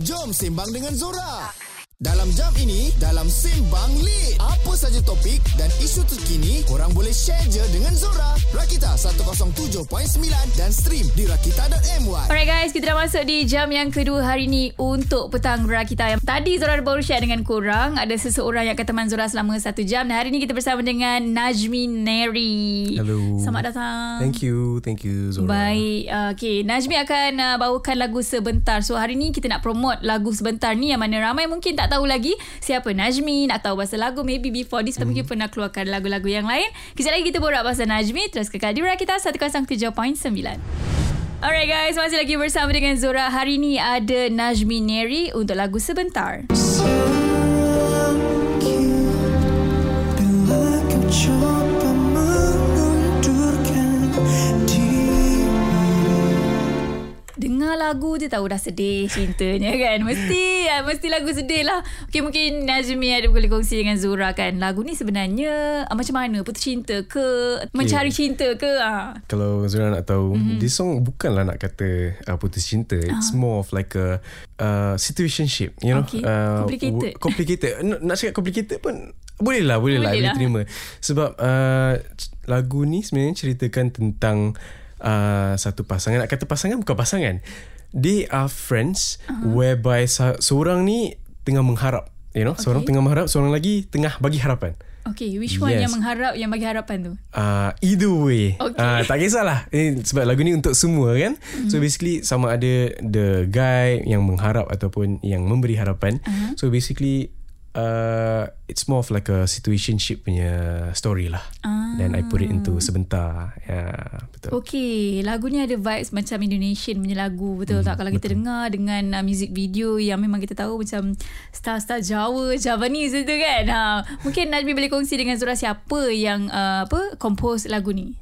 Jom sembang dengan Zora. Dalam jam ini, dalam Sembang Lit. Apa saja topik dan isu terkini, korang boleh share je dengan Zora. Rakita 107.9 dan stream di rakita.my. Alright guys, kita dah masuk di jam yang kedua hari ni untuk petang Rakita. Yang tadi Zora baru share dengan korang, ada seseorang yang akan teman Zora selama satu jam. Dan hari ni kita bersama dengan Najmi Neri. Hello. Selamat datang. Thank you, thank you Zora. Baik, uh, okay. Najmi akan uh, bawakan lagu sebentar. So hari ni kita nak promote lagu sebentar ni yang mana ramai mungkin tak tahu lagi siapa Najmi, nak tahu pasal lagu maybe before this mm. pernah keluarkan lagu-lagu yang lain. Kejap lagi kita borak pasal Najmi terus kekal di Rakita 107.9. Alright guys, masih lagi bersama dengan Zora. Hari ni ada Najmi Neri untuk lagu sebentar. Bila je tahu dah sedih cintanya kan. Mesti ah, mesti lagu sedih lah. Okay, mungkin Najmi ada boleh kongsi dengan Zura kan. Lagu ni sebenarnya ah, macam mana? Putus cinta ke? Mencari cinta ke? Ah. Kalau Zura nak tahu, mm-hmm. this song bukanlah nak kata uh, putus cinta. It's more of like a uh, situationship, you know. Okay. Uh, Complicated. w- complicated. Nak cakap complicated pun boleh lah, boleh, lah, Boleh boleh lah. terima. Sebab uh, lagu ni sebenarnya ceritakan tentang uh, satu pasangan. Nak kata pasangan bukan pasangan. They are friends uh-huh. whereby seorang ni tengah mengharap, you know. Okay. Seorang tengah mengharap, seorang lagi tengah bagi harapan. Okay, which one Yes. yang mengharap, yang bagi harapan tu? Uh, either way Okay. uh, Tak kisahlah eh, Sebab lagu ni untuk semua kan mm-hmm. So basically Sama ada The guy Yang mengharap Ataupun yang memberi harapan uh-huh. So basically uh, It's more of like a Situationship punya Story lah Ah. Then I put it into Sebentar Ya yeah, Betul Okay, lagu ni ada vibes macam Indonesian punya lagu, betul hmm, tak? Kalau kita dengar dengan uh, music video yang memang kita tahu macam star-star Jawa, Javanese itu kan. Ha, mungkin Najmi boleh kongsi dengan Zura siapa yang uh, apa compose lagu ni.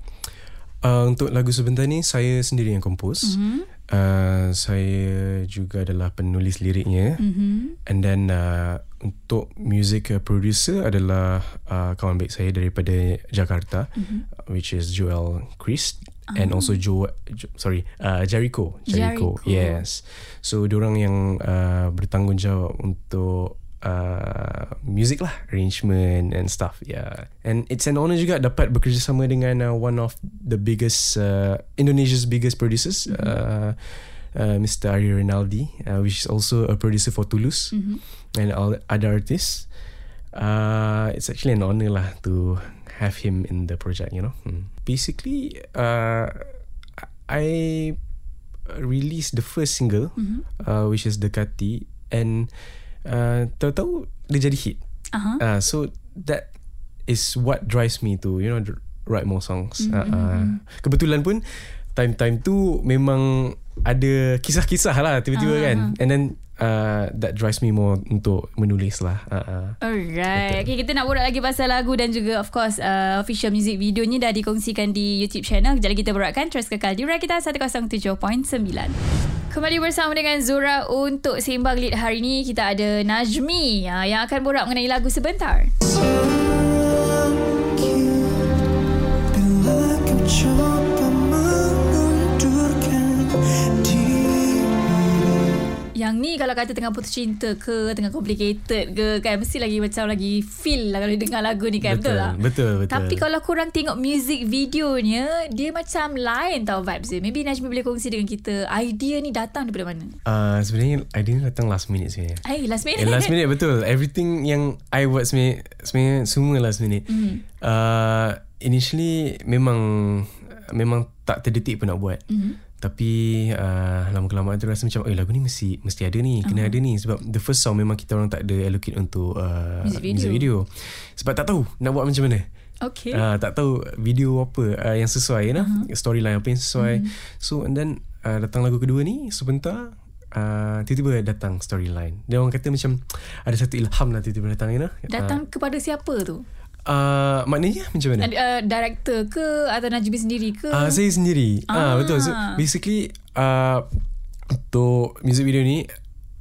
uh, Untuk lagu sebentar ni Saya sendiri yang compose mm-hmm. uh, Saya juga adalah Penulis liriknya Mm-hmm. And then uh, untuk music producer adalah uh, kawan baik saya daripada Jakarta mm-hmm. which is Joel Chris uh-huh. and also Joe jo, sorry uh, Jericho Jericho. yes so diorang yang uh, bertanggungjawab untuk uh, music lah arrangement and stuff yeah and it's an honor juga dapat bekerjasama dengan uh, one of the biggest uh, Indonesia's biggest producers mm-hmm. uh, uh, Mr. Ari Rinaldi uh, which is also a producer for Toulouse Mm-hmm. And all other artists. Uh, it's actually an honor lah to have him in the project. You know, hmm. basically, uh, I released the first single, Mm-hmm. uh, which is Dekati, and uh, tahu-tahu dia jadi hit. Aha. Uh, so that is what drives me to you know write more songs. Mm-hmm. Uh, uh, kebetulan pun time-time tu memang ada kisah-kisah lah tiba-tiba Ah, kan, and then uh, that drives me more untuk menulis lah. Uh, uh. Alright. Okay, kita nak borak lagi pasal lagu dan juga of course uh, official music videonya dah dikongsikan di YouTube channel. Kejap kita borakkan terus kekal di Rakita 107.9. Kembali bersama dengan Zura untuk Sembang Lead hari ini kita ada Najmi uh, yang akan borak mengenai lagu sebentar. Bila ni kalau kata tengah putus cinta ke Tengah complicated ke kan Mesti lagi macam lagi feel lah Kalau dengar lagu ni kan Betul, Betul, tak? betul, betul. Tapi kalau korang tengok music videonya Dia macam lain tau vibes dia Maybe Najmi boleh kongsi dengan kita Idea ni datang daripada mana? Uh, sebenarnya idea ni datang last minute sebenarnya. Eh last minute Eh, last minute betul. Everything yang I buat sebenarnya, sebenarnya semua last minute. Mm. Uh, initially memang memang tak terdetik pun nak buat. Mm. Tapi uh, lama-kelamaan tu rasa macam Eh lagu ni mesti Mesti ada ni Kena ada ni Sebab the first song Memang kita orang tak ada Allocate untuk uh, Music video. music video Sebab tak tahu Nak buat macam mana Okay uh, tak tahu video apa uh, yang sesuai you know? uh-huh. storyline apa yang sesuai Hmm. so and then uh, datang lagu kedua ni sebentar uh, tiba-tiba datang storyline dia orang kata macam ada satu ilham lah tiba-tiba datang you know Datang kepada siapa tu? Uh, maknanya macam mana Uh, director ke Atau Najmi sendiri ke? uh, saya sendiri ah. Ah. uh, betul so basically uh, untuk music video ni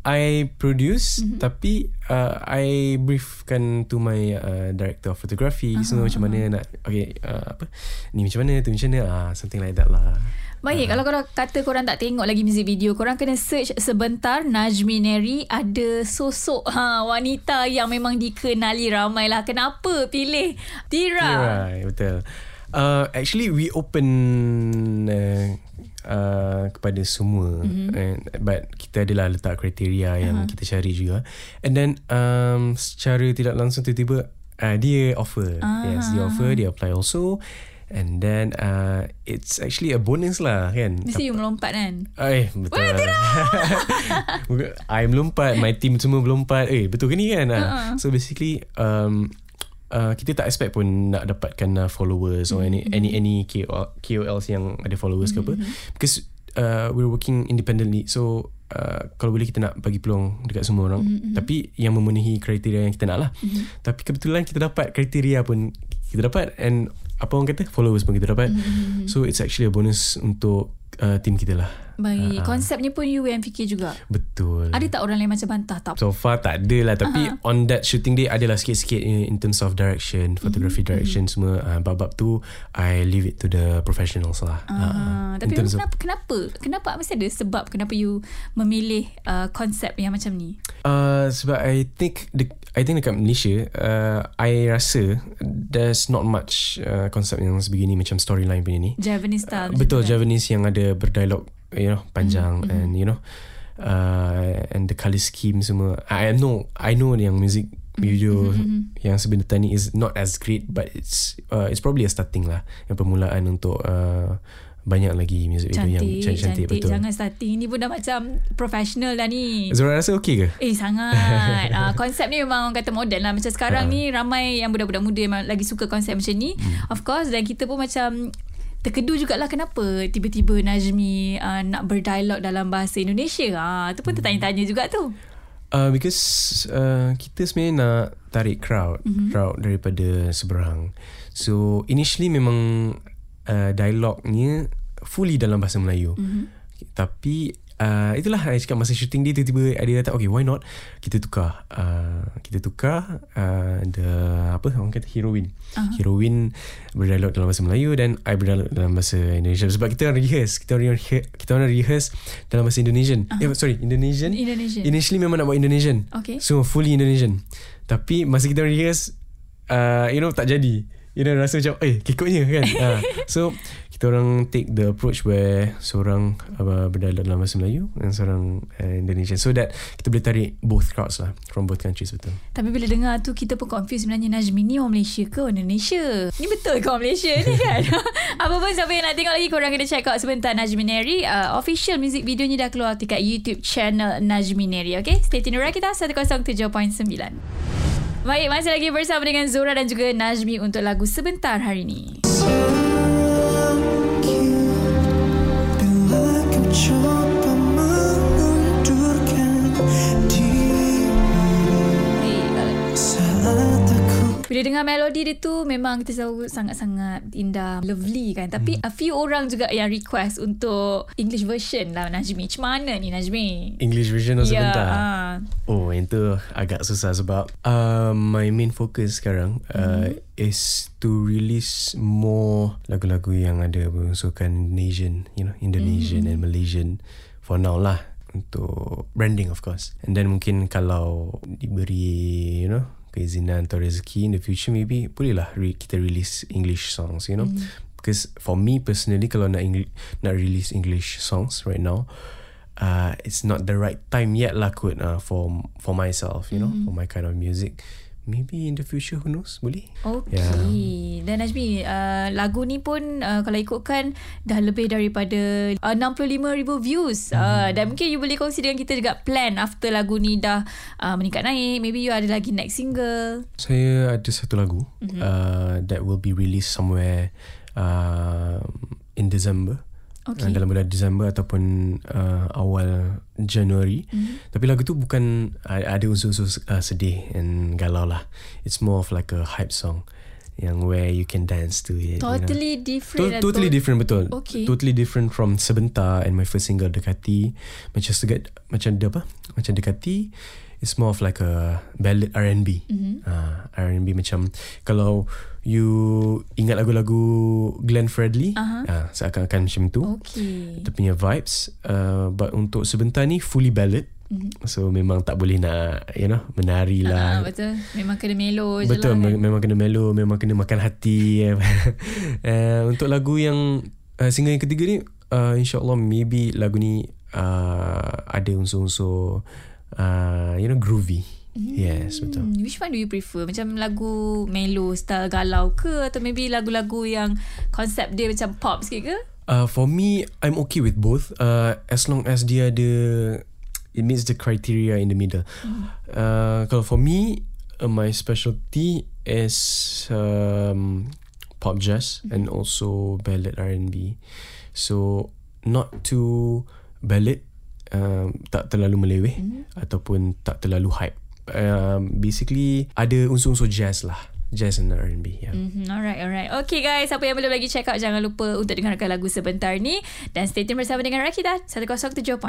I produce mm-hmm. tapi uh, I briefkan to my uh, director of photography uh-huh, semua macam mana nak okay uh, apa ni macam mana tu macam mana ah something like that lah. Baik, uh. kalau korang kata korang tak tengok lagi music video, korang kena search sebentar Najmi Neri ada sosok ha, wanita yang memang dikenali ramai lah. Kenapa pilih Tira? Right, betul. Uh, actually we open uh, uh, kepada semua. Mm-hmm. and, but kita adalah letak kriteria yang uh-huh. kita cari juga. And then um, secara tidak langsung tiba-tiba uh, dia offer. Uh-huh. yes dia offer dia apply also. And then uh, it's actually a bonus lah kan? Mesti you melompat kan? Eh betul lah. I melompat My team semua melompat Eh betul ke ni kan? Uh-huh. So basically um, uh, kita tak expect pun nak dapatkan uh, followers or any any any KOL, KOLs yang ada followers ke apa. Because uh, we're working independently. So uh, kalau boleh kita nak bagi peluang dekat semua orang. Tapi yang memenuhi kriteria yang kita nak lah. Tapi kebetulan kita dapat kriteria pun kita dapat. And apa orang kata? Followers pun kita dapat. So it's actually a bonus untuk uh, team kita lah Baik, konsepnya pun you yang fikir juga. Betul. Ada tak orang lain macam bantah? Tak? So far tak ada lah. Tapi uh-huh. on that shooting day Adalah sikit-sikit in, in terms of direction Photography mm-hmm. direction semua. Uh, Bab-bab tu I leave it to the professionals lah. Uh, uh, Tapi kenapa, of, kenapa Kenapa? Mesti ada sebab Kenapa you Memilih uh, konsep yang macam ni? Uh, Sebab I think the, I think dekat Malaysia uh, I rasa There's not much uh, Konsep yang sebegini Macam storyline punya ni. Javanese style uh, Betul Javanese yang ada berdialog you know panjang mm-hmm. and you know uh, and the color scheme semua I know I know yang music video mm-hmm. yang sebenarnya ni is not as great but it's uh, it's probably a starting lah yang permulaan untuk uh, banyak lagi music cantik, video yang cantik, cantik betul. Jangan starting ni pun dah macam professional dah ni. Zura rasa okey ke? Eh sangat. uh, konsep ni memang orang kata modern lah. Macam sekarang uh. ni ramai yang budak-budak muda yang lagi suka konsep macam ni. Hmm. Of course dan kita pun macam terkedu jugalah kenapa tiba-tiba Najmi uh, nak berdialog dalam bahasa Indonesia. Ah, uh, tu pun tertanya-tanya juga tu. Uh, because uh, kita sebenarnya nak tarik crowd, mm-hmm. crowd daripada seberang. So initially memang uh, dialognya fully dalam bahasa Melayu. Mm-hmm. Tapi uh, itulah saya cakap masa shooting dia tiba-tiba ada kata okay why not kita tukar? Uh, kita tukar uh, the apa orang kata heroine uh-huh. heroine berdialog dalam bahasa Melayu dan I berdialog dalam bahasa Indonesia. Sebab kita orang rehearse kita orang rehearse, kita orang rehearse dalam bahasa Indonesian. Uh-huh. eh, sorry Indonesian? Indonesian. Initially memang nak buat Indonesian. Okay. so fully Indonesian. Tapi masa kita rehearse uh, you know tak jadi. You know rasa macam eh kekutnya kan? Uh, so kita orang take the approach where seorang uh, berdialog dalam bahasa Melayu dan seorang uh, Indonesian. So that kita boleh tarik both crowds lah from both countries betul? Tapi bila dengar tu kita pun confused sebenarnya Najmi ni orang Malaysia ke orang Indonesia? Ni betul ke orang Malaysia ni kan? Apa pun siapa yang nak tengok lagi korang kena check out sebentar Najmi Neri. Uh, official music video ni dah keluar dekat YouTube channel Najmi Neri okay? Stay tune kita 107.9 Baik, masih lagi bersama dengan Zora dan juga Najmi untuk lagu Sebentar hari ini. Bila dengar melodi dia tu memang kita tahu sangat-sangat indah, lovely kan. Tapi hmm. a few orang juga yang request untuk English version lah Najmi. Macam mana ni Najmi? English version yeah, sebentar. Uh. Oh, yang tu agak susah sebab uh, my main focus sekarang uh, hmm. is to release more lagu-lagu yang ada berunsurkan Indonesian, you know, Indonesian hmm. and Malaysian for now lah untuk branding of course. And then mungkin kalau diberi, you know, keizinan atau rezeki in the future maybe bolehlah re- kita release English songs you know mm. because for me personally kalau nak Eng- nak release English songs right now uh, it's not the right time yet lah kot uh, for for myself you know mm. for my kind of music maybe in the future who knows? Boleh? Okay. Yeah. dan Najmi uh, lagu ni pun uh, kalau ikutkan dah lebih daripada uh, 65,000 views. Hmm. uh, dan mungkin you boleh kongsi dengan kita juga plan after lagu ni dah uh, meningkat naik. Maybe you ada lagi next single. Saya ada satu lagu mm-hmm. uh, that will be released somewhere uh, in December okay. dalam bulan Disember ataupun uh, awal Januari. Mm-hmm. Tapi lagu tu bukan ada unsur-unsur uh, sedih and galau lah. It's more of like a hype song. yang where you can dance to it. you know. Totally different. To- totally different betul. Okay. Totally different from Sebentar and my first single Dekati. Macam segat macam dia apa? Macam Dekati it's more of like a ballad R&B. Mm-hmm. Uh, R&B macam kalau you ingat lagu-lagu Glenn Fredly, Aha. uh, seakan-akan macam tu. Okay. Dia punya vibes uh, but untuk Sebentar ni fully ballad. Mm-hmm. So memang tak boleh nak you know menari Ah, lah. betul. Memang kena melo je Betul lah. me- Kan? memang kena melo memang kena makan hati uh, untuk lagu yang uh, single yang ketiga ni uh, insyaallah maybe lagu ni uh, ada unsur-unsur uh, you know groovy yes betul. Hmm, which one do you prefer? Macam lagu melo style galau ke? Atau maybe lagu-lagu yang konsep dia macam pop sikit ke? uh, for me I'm okay with both. Uh, as long as dia ada it meets the criteria in the middle. Uh, kalau for me uh, my specialty is um, pop jazz and also ballad R&B so not too ballad um, tak terlalu meleweh ataupun tak terlalu hype um, basically ada unsur-unsur jazz lah jazz and R&B yeah. Mm-hmm, alright, alright. Okay guys, siapa yang belum lagi check out, jangan lupa untuk dengarkan lagu sebentar ni. Dan stay tune bersama dengan Rakita 107.9.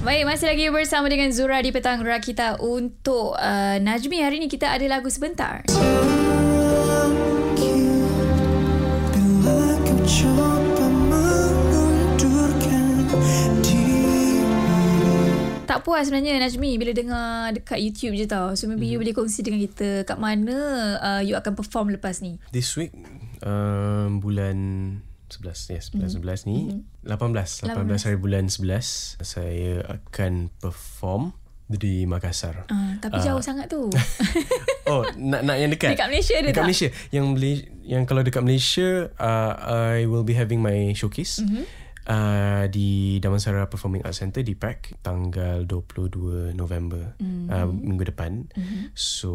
Baik, masih lagi bersama dengan Zura di Petang Rakita untuk uh, Najmi. Hari ni kita ada lagu sebentar. Bila kau Tak puas sebenarnya Najmi bila dengar dekat YouTube je tau. So maybe you boleh kongsi dengan kita kat mana uh, you akan perform lepas ni. This week um, bulan 11 yes bulan Mhm. 11 ni 18 18 hari bulan 11 saya akan perform di Makassar. Uh, tapi jauh sangat tu. Oh nak nak yang dekat. Dekat Malaysia ada Dekat tak? Malaysia. Yang Malaysia, yang kalau dekat Malaysia uh, I will be having my showcase. Mhm. Uh, di Damansara Performing Arts Centre di PAC tanggal 22 November Mhm. uh, minggu depan. So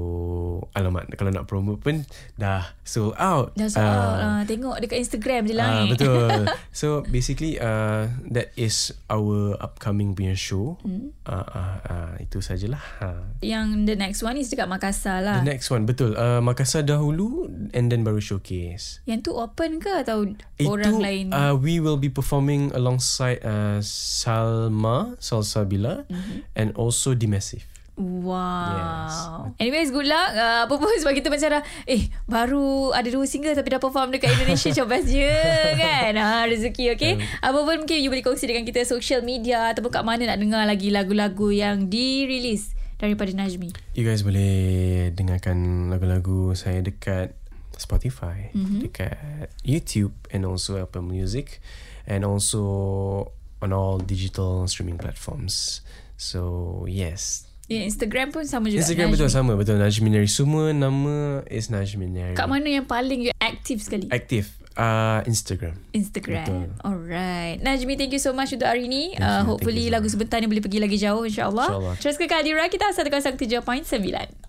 alamak kalau nak promote pun dah sold out. Dah sold out. Uh, tengok dekat Instagram je lah Ah eh. betul. so basically uh, that is our upcoming punya show. Hmm. Uh, uh, uh, itu sajalah. Ha. Yang the next one is dekat Makassar lah. The next one betul. Uh, Makassar dahulu and then baru showcase. Yang tu open ke atau orang lain? Uh, we will be performing alongside uh, Salma Salsabila mm-hmm. and also Dimasive. Wow. Anyways, good luck. Uh, apa pun sebab kita macam dah, eh, baru ada dua single tapi dah perform dekat Indonesia. Coba je kan. Ha, rezeki, okay? Apa pun mungkin you boleh kongsi dengan kita social media ataupun kat mana nak dengar lagi lagu-lagu yang dirilis daripada Najmi. You guys boleh dengarkan lagu-lagu saya dekat Spotify, mm-hmm. dekat YouTube and also Apple Music and also on all digital streaming platforms. So yes. Ya, Instagram pun sama juga. Instagram Najmi. betul sama betul Najmi Nari semua nama is Najmi Nari. Kat mana yang paling you aktif sekali? Aktif uh, Instagram. Instagram. Betul. Alright. Najmi, thank you so much untuk hari ni. Uh, hopefully lagu sebentar ni boleh pergi lagi jauh insyaAllah. InsyaAllah. Terus kekal di Rakita 107.9.